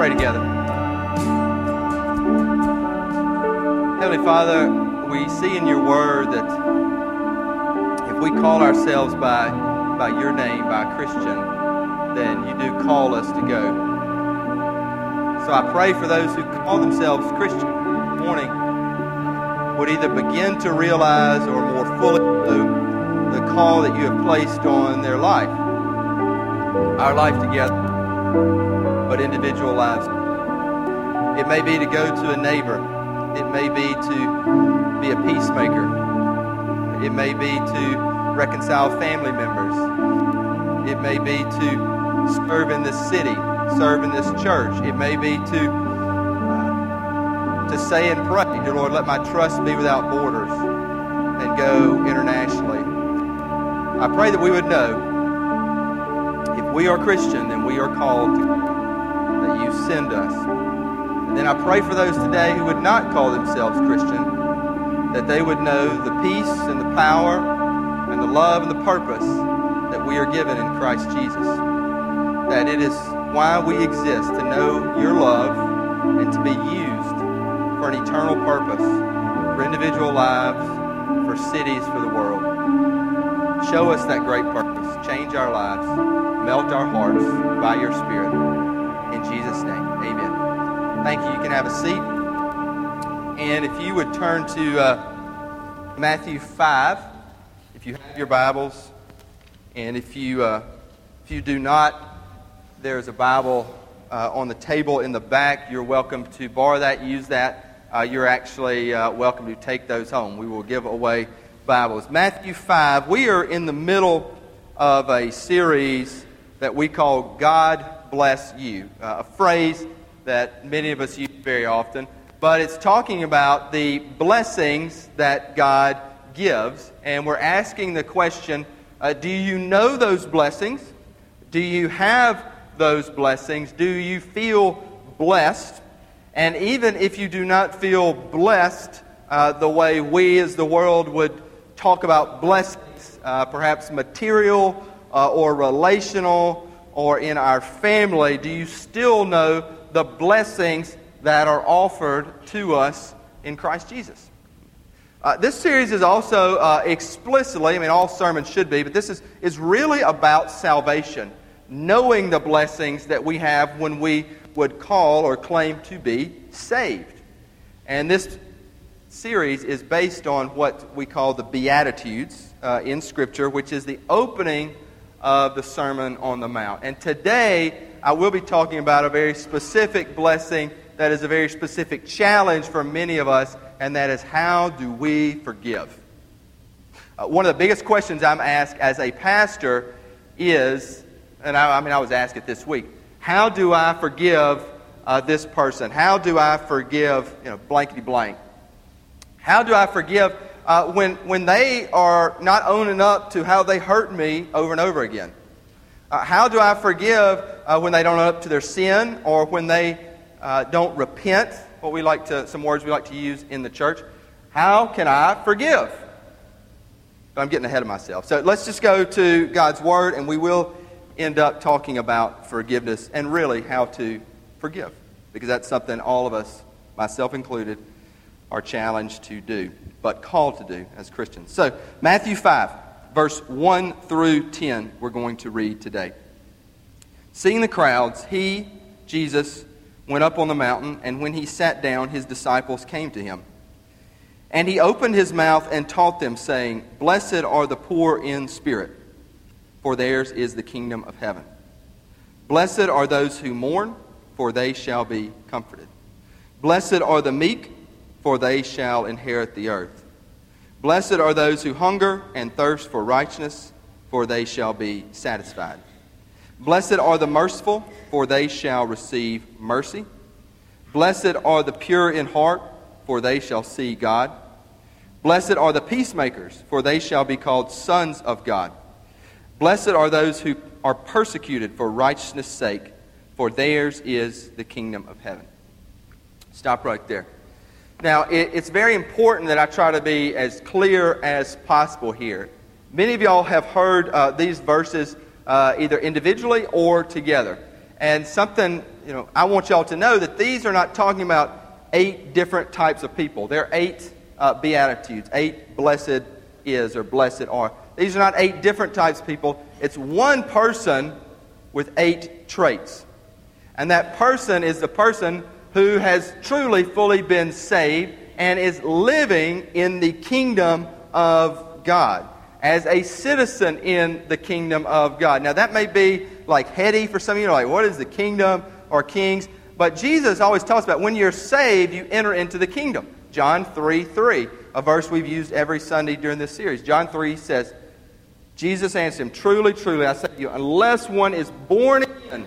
pray together. Heavenly Father, we see in your word that if we call ourselves by, by your name, by Christian, then you do call us to go. So I pray for those who call themselves Christian morning would either begin to realize or more fully know the call that you have placed on their life. Our life together, but individual lives. It may be to go to a neighbor it may be to be a peacemaker. It may be to reconcile family members. It may be to serve in this city, serve in this church. It may be to uh, to say and pray, dear Lord, let my trust be without borders and go internationally. I pray that we would know if we are Christian, then we are called to, send us and then I pray for those today who would not call themselves Christian, that they would know the peace and the power and the love and the purpose that we are given in Christ Jesus. That it is why we exist, to know your love and to be used for an eternal purpose, for individual lives, for cities, for the world. Show us that great purpose. Change our lives. Melt our hearts by your Spirit. Thank you. You can have a seat. And if you would turn to uh, Matthew 5, if you have your Bibles, and if you, uh, if you do not, there's a Bible uh, on the table in the back. You're welcome to borrow that, use that. Uh, you're actually uh, welcome to take those home. We will give away Bibles. Matthew 5, we are in the middle of a series that we call God Bless You, uh, a phrase that many of us use very often, but it's talking about the blessings that God gives. And we're asking the question uh, do you know those blessings? Do you have those blessings? Do you feel blessed? And even if you do not feel blessed uh, the way we as the world would talk about blessings, uh, perhaps material uh, or relational or in our family, do you still know the blessings that are offered to us in Christ Jesus. Uh, this series is also uh, explicitly, I mean, all sermons should be, but this is, is really about salvation, knowing the blessings that we have when we would call or claim to be saved. And this series is based on what we call the Beatitudes uh, in Scripture, which is the opening of the Sermon on the Mount. And today, I will be talking about a very specific blessing that is a very specific challenge for many of us, and that is how do we forgive? Uh, one of the biggest questions I'm asked as a pastor is, and I, I mean, I was asked it this week, how do I forgive uh, this person? How do I forgive, you know, blankety blank? How do I forgive uh, when, when they are not owning up to how they hurt me over and over again? Uh, how do I forgive uh, when they don't own up to their sin or when they uh, don't repent? What we like to, some words we like to use in the church. How can I forgive? But I'm getting ahead of myself. So let's just go to God's Word and we will end up talking about forgiveness and really how to forgive. Because that's something all of us, myself included, are challenged to do, but called to do as Christians. So, Matthew 5 verse 1 through 10, we're going to read today. Seeing the crowds, he, Jesus, went up on the mountain, and when he sat down, his disciples came to him. And he opened his mouth and taught them, saying, Blessed are the poor in spirit, for theirs is the kingdom of heaven. Blessed are those who mourn, for they shall be comforted. Blessed are the meek, for they shall inherit the earth. Blessed are those who hunger and thirst for righteousness, for they shall be satisfied. Blessed are the merciful, for they shall receive mercy. Blessed are the pure in heart, for they shall see God. Blessed are the peacemakers, for they shall be called sons of God. Blessed are those who are persecuted for righteousness' sake, for theirs is the kingdom of heaven. Stop right there. Now, it, it's very important that I try to be as clear as possible here. Many of y'all have heard uh, these verses uh, either individually or together. And something, you know, I want y'all to know that these are not talking about eight different types of people. There are eight uh, beatitudes, eight blessed is or blessed are. These are not eight different types of people. It's one person with eight traits. And that person is the person who has truly, fully been saved and is living in the kingdom of God as a citizen in the kingdom of God. Now, that may be like heady for some of you, like, what is the kingdom or kings? But Jesus always talks about when you're saved, you enter into the kingdom. John 3 3, a verse we've used every Sunday during this series. John 3 says, Jesus answered him, Truly, truly, I say to you, unless one is born again,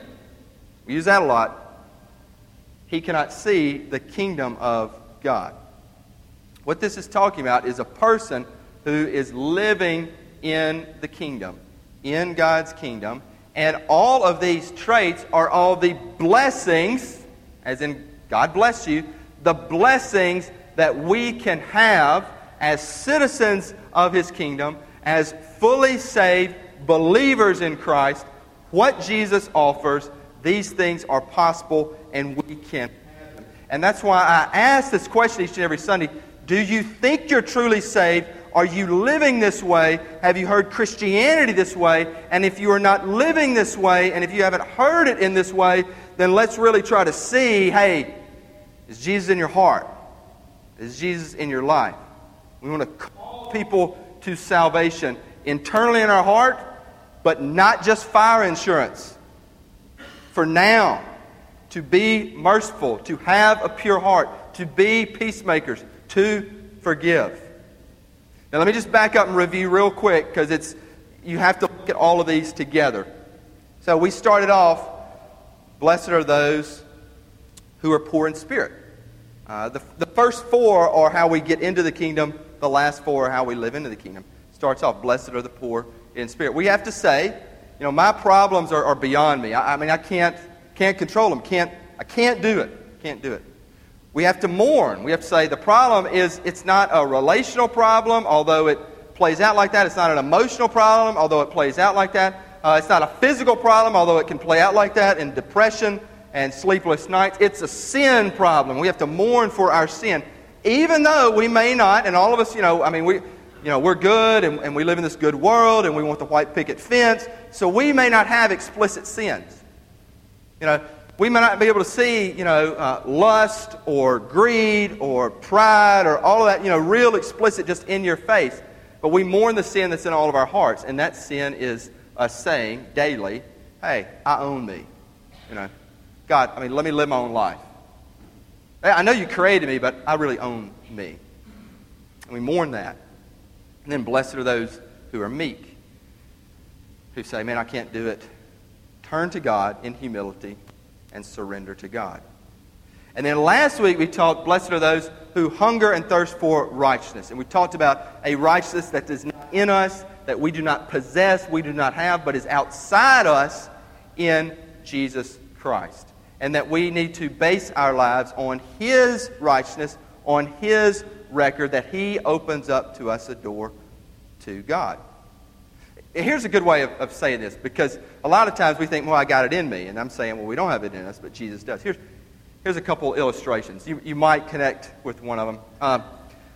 we use that a lot, he cannot see the kingdom of God. What this is talking about is a person who is living in the kingdom, in God's kingdom. And all of these traits are all the blessings, as in God bless you, the blessings that we can have as citizens of his kingdom, as fully saved believers in Christ. What Jesus offers, these things are possible and we can And that's why I ask this question each and every Sunday Do you think you're truly saved? Are you living this way? Have you heard Christianity this way? And if you are not living this way, and if you haven't heard it in this way, then let's really try to see hey, is Jesus in your heart? Is Jesus in your life? We want to call people to salvation internally in our heart, but not just fire insurance. For now, to be merciful, to have a pure heart, to be peacemakers, to forgive. Now, let me just back up and review real quick because it's you have to look at all of these together. So we started off, blessed are those who are poor in spirit. Uh, the, the first four are how we get into the kingdom. The last four are how we live into the kingdom. Starts off, blessed are the poor in spirit. We have to say, you know, my problems are, are beyond me. I, I mean, I can't, can't control them. Can't, I can't do it. Can't do it. We have to mourn. We have to say the problem is it's not a relational problem, although it plays out like that. It's not an emotional problem, although it plays out like that. Uh, it's not a physical problem, although it can play out like that in depression and sleepless nights. It's a sin problem. We have to mourn for our sin. Even though we may not, and all of us, you know, I mean, we, you know, we're good and, and we live in this good world and we want the white picket fence, so we may not have explicit sins. You know, we may not be able to see, you know, uh, lust or greed or pride or all of that, you know, real explicit just in your face. But we mourn the sin that's in all of our hearts. And that sin is us saying daily, hey, I own me. You know, God, I mean, let me live my own life. Hey, I know you created me, but I really own me. And we mourn that. And then blessed are those who are meek, who say, man, I can't do it. Turn to God in humility and surrender to God. And then last week we talked, blessed are those who hunger and thirst for righteousness. And we talked about a righteousness that is not in us, that we do not possess, we do not have, but is outside us in Jesus Christ. And that we need to base our lives on His righteousness, on His record, that He opens up to us a door to God. Here's a good way of, of saying this because a lot of times we think, well, I got it in me. And I'm saying, well, we don't have it in us, but Jesus does. Here's, here's a couple illustrations. You, you might connect with one of them. Um,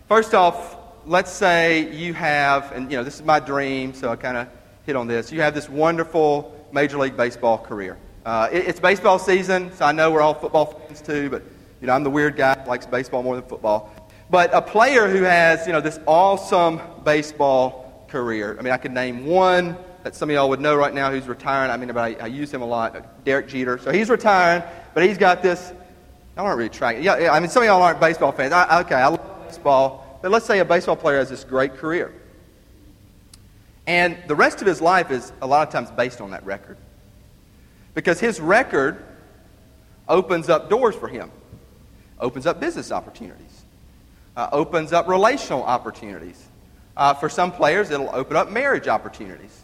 first off, let's say you have, and you know, this is my dream, so I kind of hit on this. You have this wonderful Major League Baseball career. Uh, it, it's baseball season, so I know we're all football fans too, but you know, I'm the weird guy that likes baseball more than football. But a player who has, you know, this awesome baseball career. I mean, I could name one that some of y'all would know right now who's retiring. I mean, I, I use him a lot, Derek Jeter. So he's retiring, but he's got this. I aren't really tracking. Yeah, yeah, I mean, some of y'all aren't baseball fans. I, okay, I love baseball, but let's say a baseball player has this great career. And the rest of his life is a lot of times based on that record. Because his record opens up doors for him, opens up business opportunities, uh, opens up relational opportunities, uh, for some players, it'll open up marriage opportunities.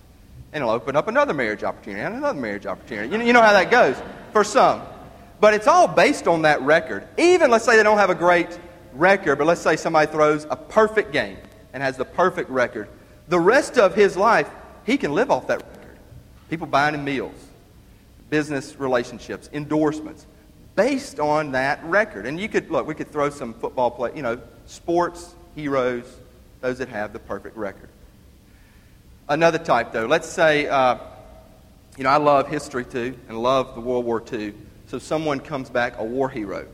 And it'll open up another marriage opportunity and another marriage opportunity. You know, you know how that goes for some. But it's all based on that record. Even, let's say they don't have a great record, but let's say somebody throws a perfect game and has the perfect record. The rest of his life, he can live off that record. People buying him meals, business relationships, endorsements, based on that record. And you could, look, we could throw some football play, you know, sports heroes, those that have the perfect record. Another type, though, let's say, uh, you know, I love history too, and love the World War II. So someone comes back a war hero.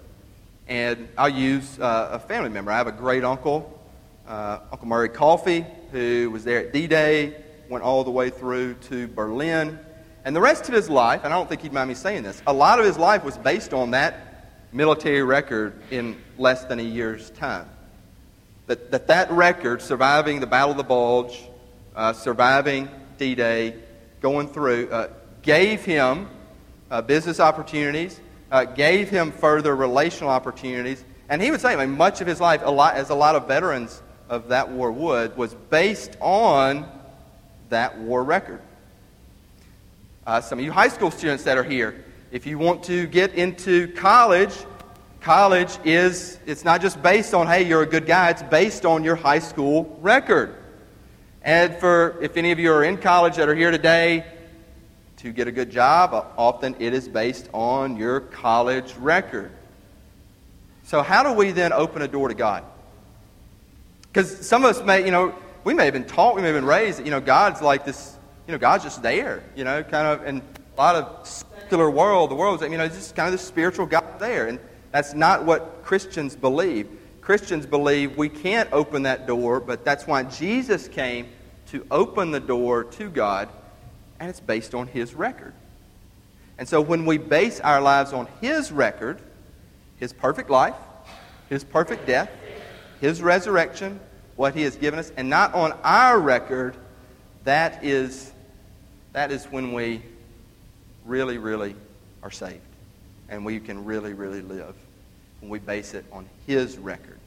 And I'll use uh, a family member. I have a great uncle, uh, Uncle Murray Coffey, who was there at D Day, went all the way through to Berlin. And the rest of his life, and I don't think he'd mind me saying this, a lot of his life was based on that military record in less than a year's time. That that, that record, surviving the Battle of the Bulge, uh, surviving D Day, going through, uh, gave him uh, business opportunities, uh, gave him further relational opportunities. And he would say, I mean, much of his life, a lot, as a lot of veterans of that war would, was based on that war record. Uh, some of you high school students that are here, if you want to get into college, college is, it's not just based on, hey, you're a good guy, it's based on your high school record. And for, if any of you are in college that are here today, to get a good job, uh, often it is based on your college record. So, how do we then open a door to God? Because some of us may, you know, we may have been taught, we may have been raised that, you know, God's like this, you know, God's just there, you know, kind of, in a lot of secular world, the world's, you know, it's just kind of the spiritual God there. And that's not what Christians believe. Christians believe we can't open that door, but that's why Jesus came to open the door to God and it's based on His record. And so when we base our lives on His record, His perfect life, His perfect death, His resurrection, what He has given us, and not on our record, that is, that is when we really, really are saved. And we can really, really live when we base it on His record.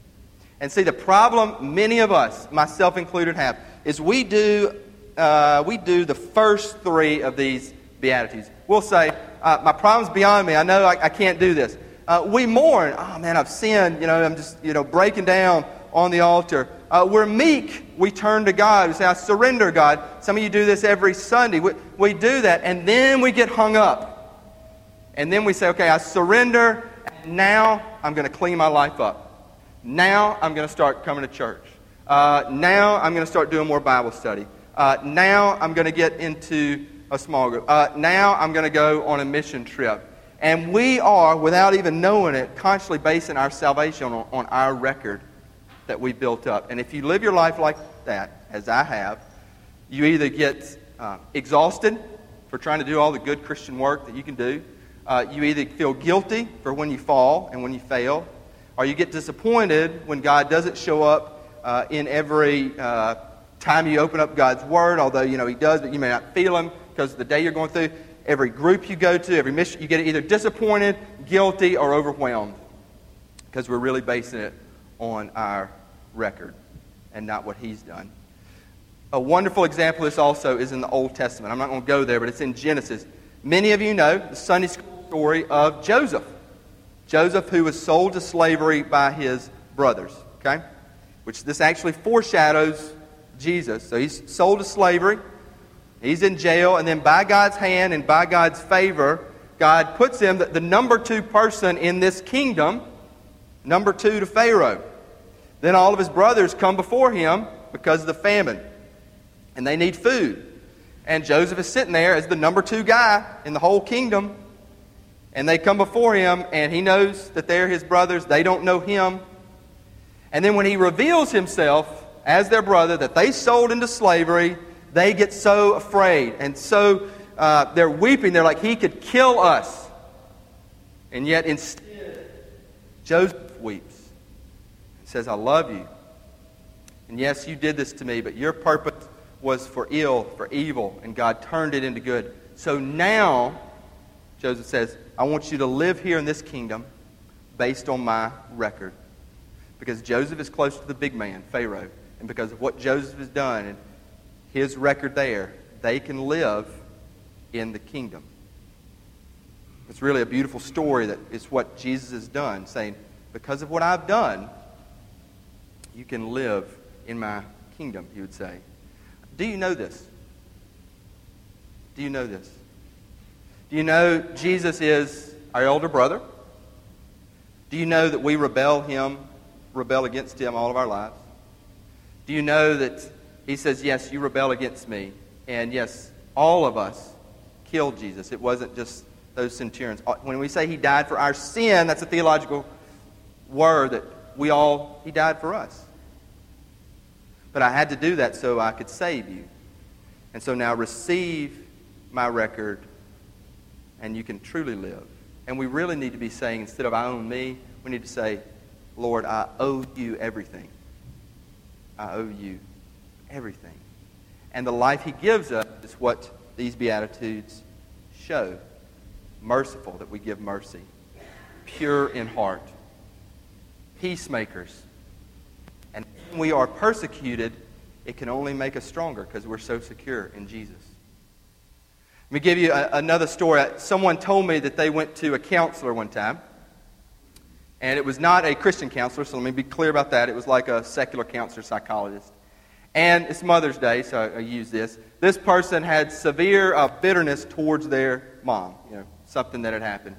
And see, the problem many of us, myself included, have is we do uh, we do the first three of these Beatitudes. We'll say, uh, My problem's beyond me. I know I, I can't do this. Uh, we mourn. Oh, man, I've sinned. You know, I'm just, you know, breaking down on the altar. Uh, we're meek. We turn to God. We say, I surrender, God. Some of you do this every Sunday. We, we do that. And then we get hung up. And then we say, okay, I surrender. And now I'm going to clean my life up. Now I'm going to start coming to church. Uh, now I'm going to start doing more Bible study. Uh, now I'm going to get into a small group. Uh, now I'm going to go on a mission trip. And we are, without even knowing it, constantly basing our salvation on, on our record that we built up. And if you live your life like that, as I have, you either get uh, exhausted for trying to do all the good Christian work that you can do, uh, you either feel guilty for when you fall and when you fail, or you get disappointed when God doesn't show up uh, in every uh, time you open up God's Word, although you know He does, but you may not feel Him because the day you're going through. Every group you go to, every mission, you get either disappointed, guilty, or overwhelmed because we're really basing it on our record and not what He's done. A wonderful example of this also is in the Old Testament. I'm not going to go there, but it's in Genesis. Many of you know the Sunday school story of Joseph. Joseph, who was sold to slavery by his brothers, okay? Which this actually foreshadows Jesus. So he's sold to slavery. He's in jail, and then by God's hand and by God's favor, God puts him the, number two person in this kingdom, number two to Pharaoh. Then all of his brothers come before him because of the famine, and they need food. And Joseph is sitting there as the number two guy in the whole kingdom. And they come before him, and he knows that they're his brothers. They don't know him. And then when he reveals himself, as their brother that they sold into slavery, they get so afraid and so uh, they're weeping. They're like, he could kill us. And yet, instead, Joseph weeps and says, I love you. And yes, you did this to me, but your purpose was for ill, for evil, and God turned it into good. So now, Joseph says, I want you to live here in this kingdom based on my record. Because Joseph is close to the big man, Pharaoh. And because of what Joseph has done and his record there, they can live in the kingdom. It's really a beautiful story that is what Jesus has done, saying, Because of what I've done, you can live in my kingdom, he would say. Do you know this? Do you know this? Do you know Jesus is our elder brother? Do you know that we rebel him, rebel against him all of our lives? Do you know that he says, Yes, you rebel against me. And yes, all of us killed Jesus. It wasn't just those centurions. Uh, when we say he died for our sin, that's a theological word that we all, he died for us. But I had to do that so I could save you. And so now receive my record and you can truly live. And we really need to be saying, instead of I own me, we need to say, Lord, I owe you everything. I owe you everything. And the life he gives us is what these Beatitudes show. Merciful, that we give mercy. Pure in heart. Peacemakers. When we are persecuted, it can only make us stronger because we're so secure in Jesus. Let me give you a, another story. Someone told me that they went to a counselor one time. And it was not a Christian counselor, so let me be clear about that. It was like a secular counselor, psychologist. And it's Mother's Day, so I, I use this. This person had severe uh, bitterness towards their mom, you know, something that had happened.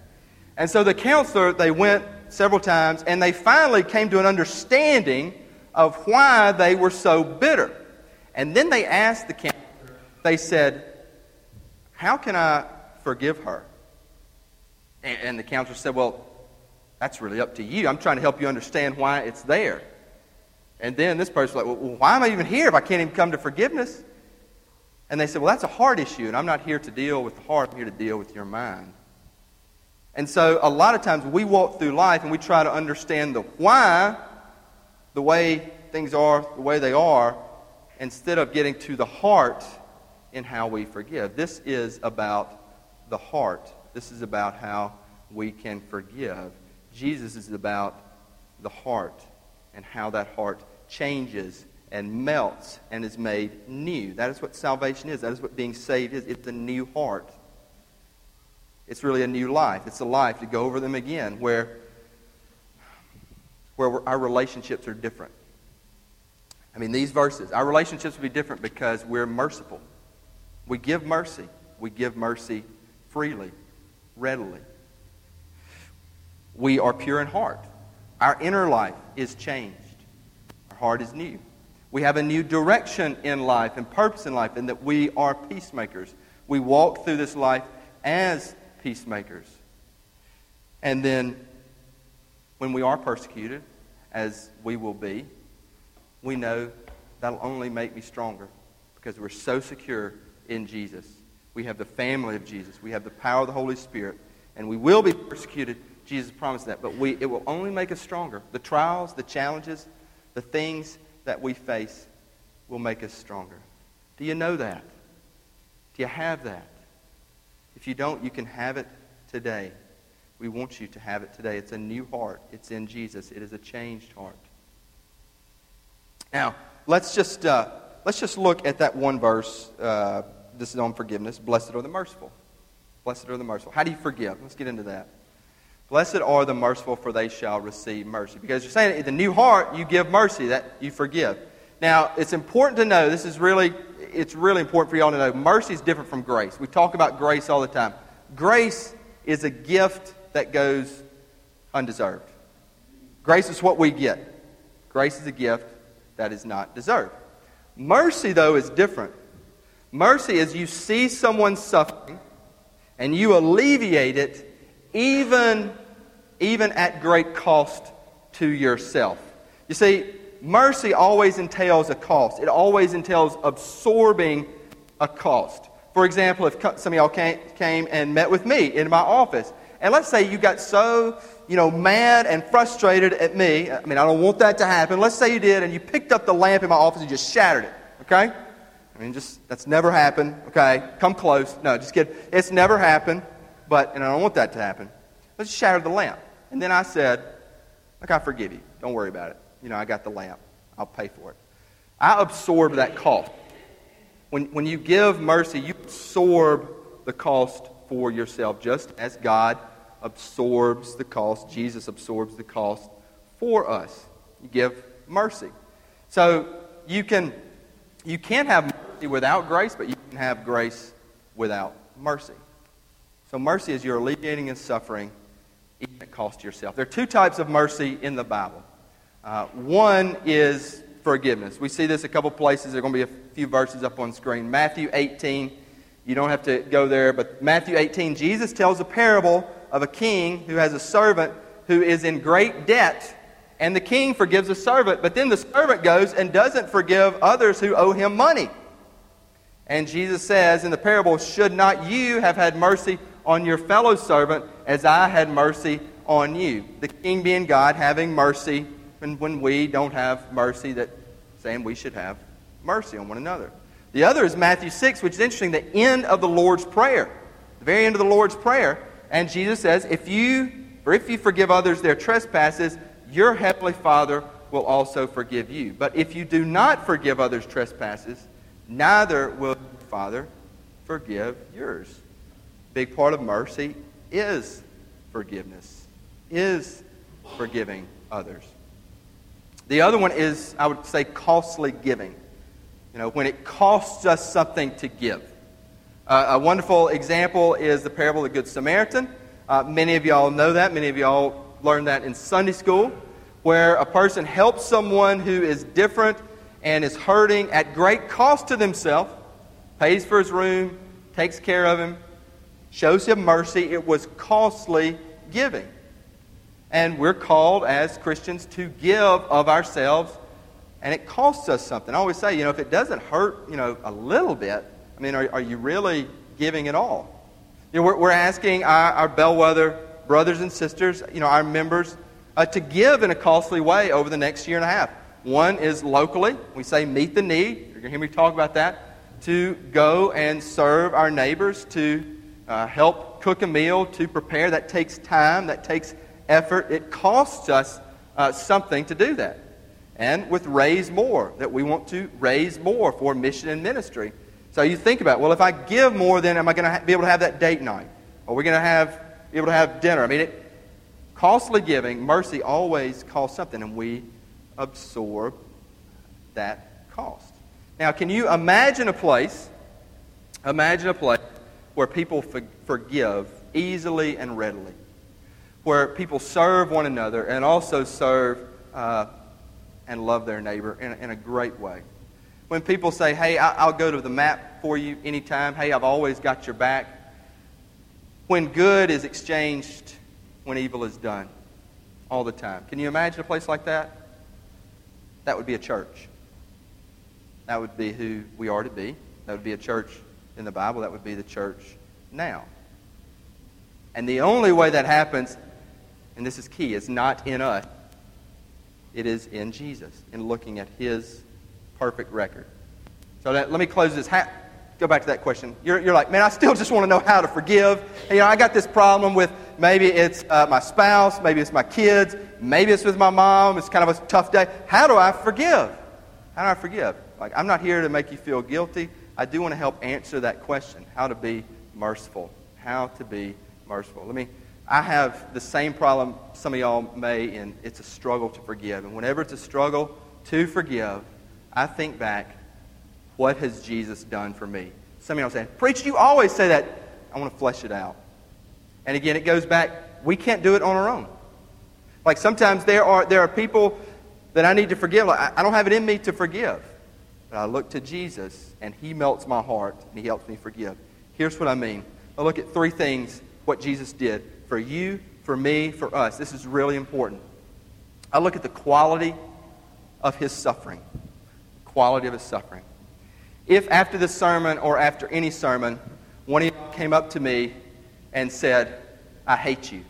And so the counselor, they went several times, and they finally came to an understanding of why they were so bitter. And then they asked the counselor, they said, How can I forgive her? And, and the counselor said, Well, that's really up to you. I'm trying to help you understand why it's there. And then this person's like, well, why am I even here if I can't even come to forgiveness? And they said, well, that's a heart issue, and I'm not here to deal with the heart. I'm here to deal with your mind. And so a lot of times we walk through life and we try to understand the why, the way things are, the way they are, instead of getting to the heart in how we forgive. This is about the heart. This is about how we can forgive. Jesus is about the heart and how that heart changes and melts and is made new. That is what salvation is. That is what being saved is. It's a new heart. It's really a new life. It's a life to go over them again where, where our relationships are different. I mean, these verses, our relationships will be different because we're merciful. We give mercy. We give mercy freely, readily. We are pure in heart. Our inner life is changed Our heart is new. We have a new direction in life and purpose in life, and that we are peacemakers. We walk through this life as peacemakers. And then, when we are persecuted, as we will be, we know that'll only make me stronger because we're so secure in Jesus. We have the family of Jesus, we have the power of the Holy Spirit, and we will be persecuted. Jesus promised that, but we, it will only make us stronger. The trials, the challenges, the things that we face will make us stronger. Do you know that? Do you have that? If you don't, you can have it today. We want you to have it today. It's a new heart. It's in Jesus. It is a changed heart. Now, let's just, uh, let's just look at that one verse. Uh, this is on forgiveness. Blessed are the merciful. Blessed are the merciful. How do you forgive? Let's get into that. Blessed are the merciful, for they shall receive mercy. Because you're saying in the new heart, you give mercy, that you forgive. Now, it's important to know, this is really, it's really important for y'all to know, mercy is different from grace. We talk about grace all the time. Grace is a gift that goes undeserved. Grace is what we get. Grace is a gift that is not deserved. Mercy, though, is different. Mercy is you see someone suffering and you alleviate it even even at great cost to yourself. You see, mercy always entails a cost, it always entails absorbing a cost. For example, if some of y'all came and met with me in my office, and let's say you got so, you know, mad and frustrated at me. I mean, I don't want that to happen. Let's say you did, and you picked up the lamp in my office and just shattered it. Okay? I mean, just that's never happened. Okay? Come close. No, just kidding. It's never happened. But and I don't want that to happen. Let's shatter the lamp. And then I said, Look, I forgive you. Don't worry about it. You know, I got the lamp. I'll pay for it. I absorb that cost. When, when you give mercy, you absorb the cost for yourself, just as God absorbs the cost. Jesus absorbs the cost for us. You give mercy. So you can you can't have mercy without grace, but you can have grace without mercy. So mercy is you're alleviating and suffering, even at cost to yourself. There are two types of mercy in the Bible. Uh, one is forgiveness. We see this a couple places. There are going to be a few verses up on screen. Matthew 18. You don't have to go there, but Matthew 18, Jesus tells a parable of a king who has a servant who is in great debt, and the king forgives the servant, but then the servant goes and doesn't forgive others who owe him money. And Jesus says in the parable, Should not you have had mercy on your fellow servant as I had mercy on you? The king being God having mercy when, when we don't have mercy, that saying we should have mercy on one another. The other is Matthew 6, which is interesting, the end of the Lord's Prayer. The very end of the Lord's Prayer. And Jesus says, If you or if you forgive others their trespasses, your heavenly Father will also forgive you. But if you do not forgive others' trespasses, neither will your Father forgive yours. Big part of mercy is forgiveness, is forgiving others. The other one is, I would say, costly giving. You know, when it costs us something to give. Uh, a wonderful example is the parable of the Good Samaritan. Uh, many of y'all know that. Many of y'all learned that in Sunday school, where a person helps someone who is different and is hurting at great cost to themselves, pays for his room, takes care of him, shows him mercy. It was costly giving. And we're called as Christians to give of ourselves, and it costs us something. I always say, you know, if it doesn't hurt, you know, a little bit, I mean, are, are you really giving it all? You know, we're, we're asking our, our, bellwether brothers and sisters, you know, our members, uh, to give in a costly way over the next year and a half. One is locally. We say meet the need. You're going to hear me talk about that. To go and serve our neighbors, to uh, help cook a meal, to prepare. That takes time, that takes effort. It costs us uh, something to do that. And with Raise More, that we want to raise more for mission and ministry. So you think about, well, if I give more, then am I going to be able to have that date night? Are we going to have be able to have dinner? I mean, it, costly giving, mercy always costs something, and we absorb that cost. Now, can you imagine a place? Imagine a place where people for, forgive easily and readily, where people serve one another and also serve uh, and love their neighbor in, in a great way when people say, hey, I'll go to the map for you anytime, hey, I've always got your back, when good is exchanged when evil is done all the time. Can you imagine a place like that? That would be a church. That would be who we are to be. That would be a church in the Bible. That would be the church now. And the only way that happens, and this is key, is not in us. It is in Jesus, in looking at his perfect record. So that, let me close this. Ha- go back to that question. You're, you're like, man, I still just want to know how to forgive. And, you know, I got this problem with maybe it's uh, my spouse, maybe it's my kids, maybe it's with my mom. It's kind of a tough day. How do I forgive? How do I forgive? Like, I'm not here to make you feel guilty. I do want to help answer that question how to be merciful. How to be merciful. Let me. I have the same problem some of y'all may, and it's a struggle to forgive. And whenever it's a struggle to forgive, I think back, what has Jesus done for me? Some of y'all say, Preach, you always say that. I want to flesh it out. And again, it goes back, we can't do it on our own. Like sometimes there are, there are people that I need to forgive. Like, I, I don't have it in me to forgive. But I look to Jesus, and He melts my heart, and He helps me forgive. Here's what I mean. I look at three things what Jesus did for you, for me, for us. This is really important. I look at the quality of His suffering quality of his suffering. If after this sermon or after any sermon, one of you came up to me and said, I hate you,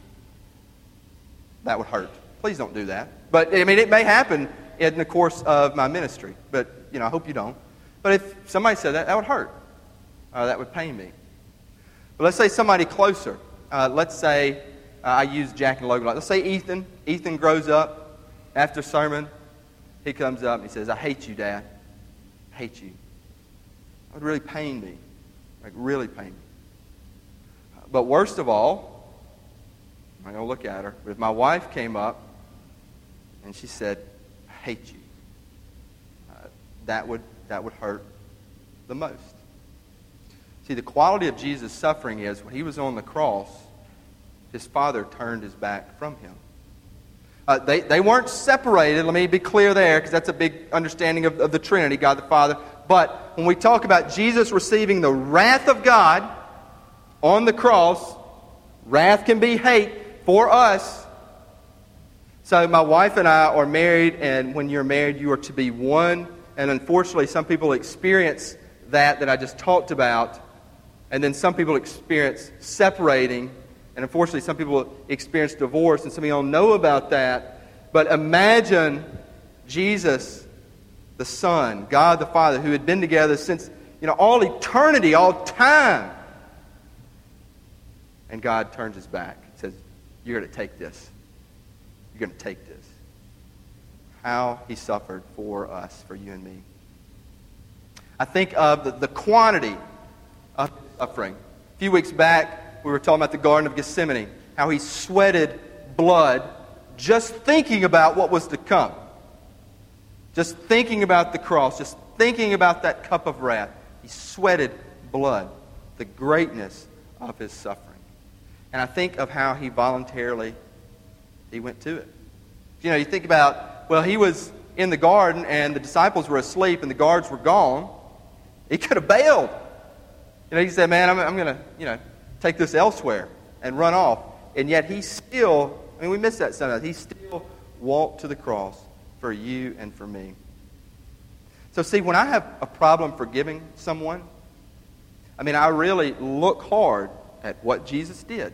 that would hurt. Please don't do that. But, I mean, it may happen in the course of my ministry, but, you know, I hope you don't. But if somebody said that, that would hurt. Uh, that would pain me. But let's say somebody closer. Uh, let's say uh, I use Jack and Logan. Let's say Ethan. Ethan grows up after sermon. He comes up and he says, I hate you, Dad hate you. That would really pain me. Like, really pain me. But worst of all, I'm going to look at her. But if my wife came up and she said, I hate you, uh, that, would, that would hurt the most. See, the quality of Jesus' suffering is when he was on the cross, his Father turned his back from him. Uh, they, they weren't separated. Let me be clear there, because that's a big understanding of, of the Trinity, God the Father. But when we talk about Jesus receiving the wrath of God on the cross, wrath can be hate for us. So my wife and I are married, and when you're married, you are to be one. And unfortunately, some people experience that that I just talked about, and then some people experience separating and unfortunately, some people experience divorce, and some of y'all know about that. But imagine Jesus, the Son, God the Father, who had been together since you know all eternity, all time. And God turns his back and says, You're going to take this. You're going to take this. How he suffered for us, for you and me. I think of the, the quantity of suffering. A few weeks back, we were talking about the Garden of Gethsemane, how he sweated blood just thinking about what was to come. Just thinking about the cross, just thinking about that cup of wrath. He sweated blood, the greatness of his suffering. And I think of how he voluntarily he went to it. You know, you think about, well, he was in the garden and the disciples were asleep and the guards were gone. He could have bailed. You know, he said, man, I'm, I'm going to, you know, take this elsewhere and run off. And yet he still, I mean, we miss that sometimes. He still walked to the cross for you and for me. So, see, when I have a problem forgiving someone, I mean, I really look hard at what Jesus did.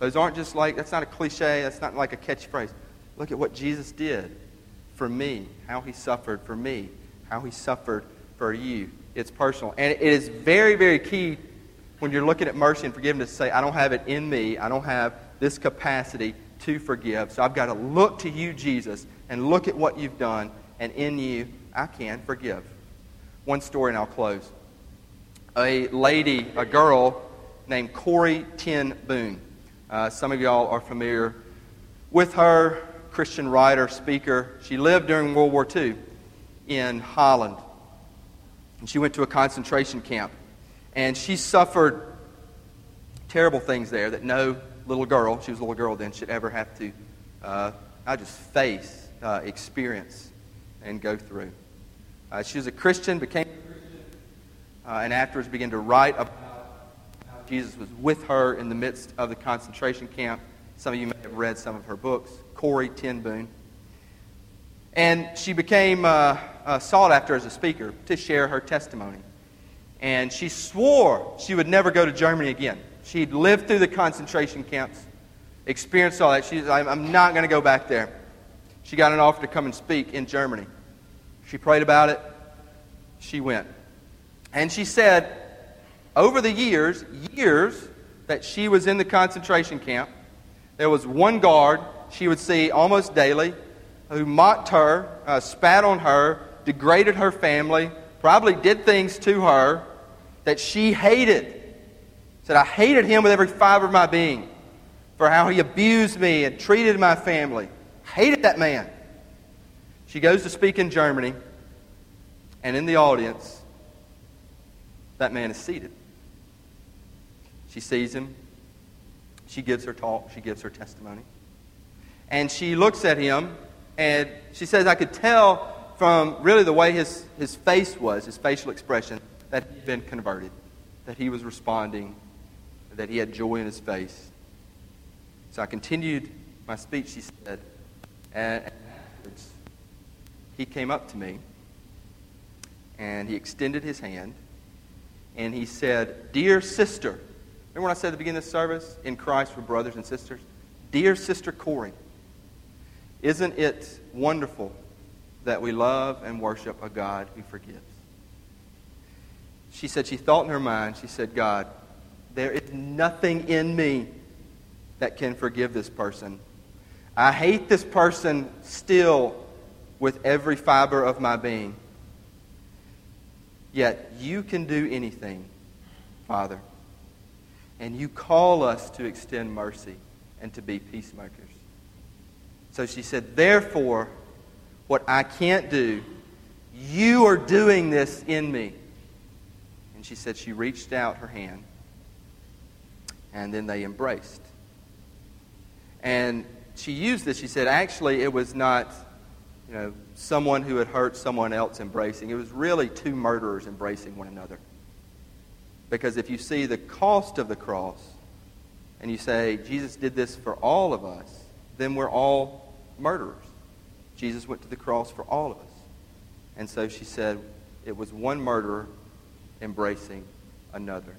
Those aren't just like, that's not a cliche, that's not like a catchphrase. Look at what Jesus did for me, how he suffered for me, how he suffered for you. It's personal. And it is very, very key when you're looking at mercy and forgiveness, say, I don't have it in me. I don't have this capacity to forgive. So I've got to look to you, Jesus, and look at what you've done. And in you, I can forgive. One story, and I'll close. A lady, a girl named Corrie ten Boom. Uh, some of y'all are familiar with her, Christian writer, speaker. She lived during World War II in Holland. And she went to a concentration camp. And she suffered terrible things there that no little girl, she was a little girl then, should ever have to, uh, not just face, uh, experience, and go through. Uh, she was a Christian, became a Christian, uh, and afterwards began to write about how Jesus was with her in the midst of the concentration camp. Some of you may have read some of her books. Corrie ten Boom. And she became uh, uh, sought after as a speaker to share her testimony. And she swore she would never go to Germany again. She'd lived through the concentration camps, experienced all that. She's, I'm not going to go back there. She got an offer to come and speak in Germany. She prayed about it. She went. And she said, over the years, years that she was in the concentration camp, there was one guard she would see almost daily who mocked her, uh, spat on her, degraded her family, probably did things to her that she hated. Said, I hated him with every fiber of my being for how he abused me and treated my family. Hated that man. She goes to speak in Germany, and in the audience, that man is seated. She sees him. She gives her talk. She gives her testimony. And she looks at him, and she says, I could tell from really the way his, his face was, his facial expression, that he'd been converted, that he was responding, that he had joy in his face. So I continued my speech, she said, and afterwards, he came up to me and he extended his hand and he said, Dear sister, remember when I said at the beginning of the service, in Christ we're brothers and sisters? Dear Sister Corrie, isn't it wonderful that we love and worship a God who forgives. She said she thought in her mind, she said, God, there is nothing in me that can forgive this person. I hate this person still with every fiber of my being. Yet you can do anything, Father. And you call us to extend mercy and to be peacemakers. So she said, Therefore, what I can't do, you are doing this in me. She said she reached out her hand, and then they embraced. And she used this. She said, actually, it was not, you know, someone who had hurt someone else embracing. It was really two murderers embracing one another. Because if you see the cost of the cross, and you say, Jesus did this for all of us, then we're all murderers. Jesus went to the cross for all of us. And so she said, it was one murderer embracing another.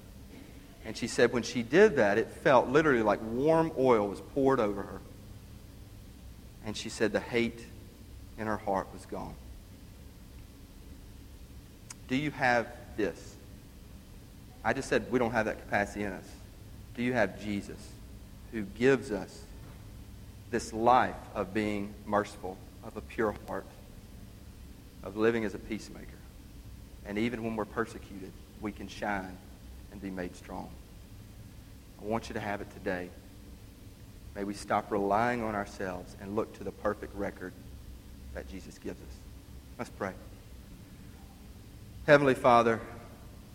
And she said when she did that, it felt literally like warm oil was poured over her. And she said the hate in her heart was gone. Do you have this? I just said we don't have that capacity in us. Do you have Jesus who gives us this life of being merciful, of a pure heart, of living as a peacemaker? And even when we're persecuted, we can shine and be made strong. I want you to have it today. May we stop relying on ourselves and look to the perfect record that Jesus gives us. Let's pray. Heavenly Father,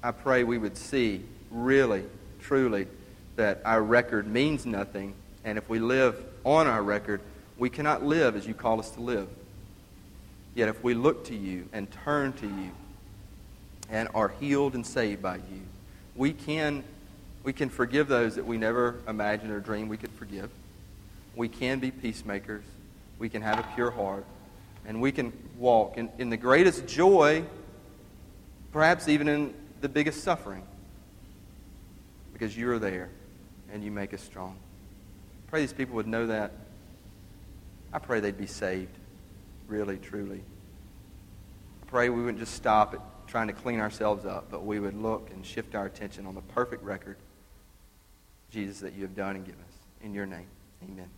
I pray we would see really, truly, that our record means nothing, and if we live on our record, we cannot live as you call us to live. Yet if we look to you and turn to you and are healed and saved by you, we can, we can forgive those that we never imagined or dreamed we could forgive. We can be peacemakers. We can have a pure heart. And we can walk in, in the greatest joy, perhaps even in the biggest suffering, because you are there and you make us strong. I Pray these people would know that. I pray they'd be saved, really, truly. I pray we wouldn't just stop at trying to clean ourselves up, but we would look and shift our attention on the perfect record, Jesus, that you have done and given us. In your name, amen.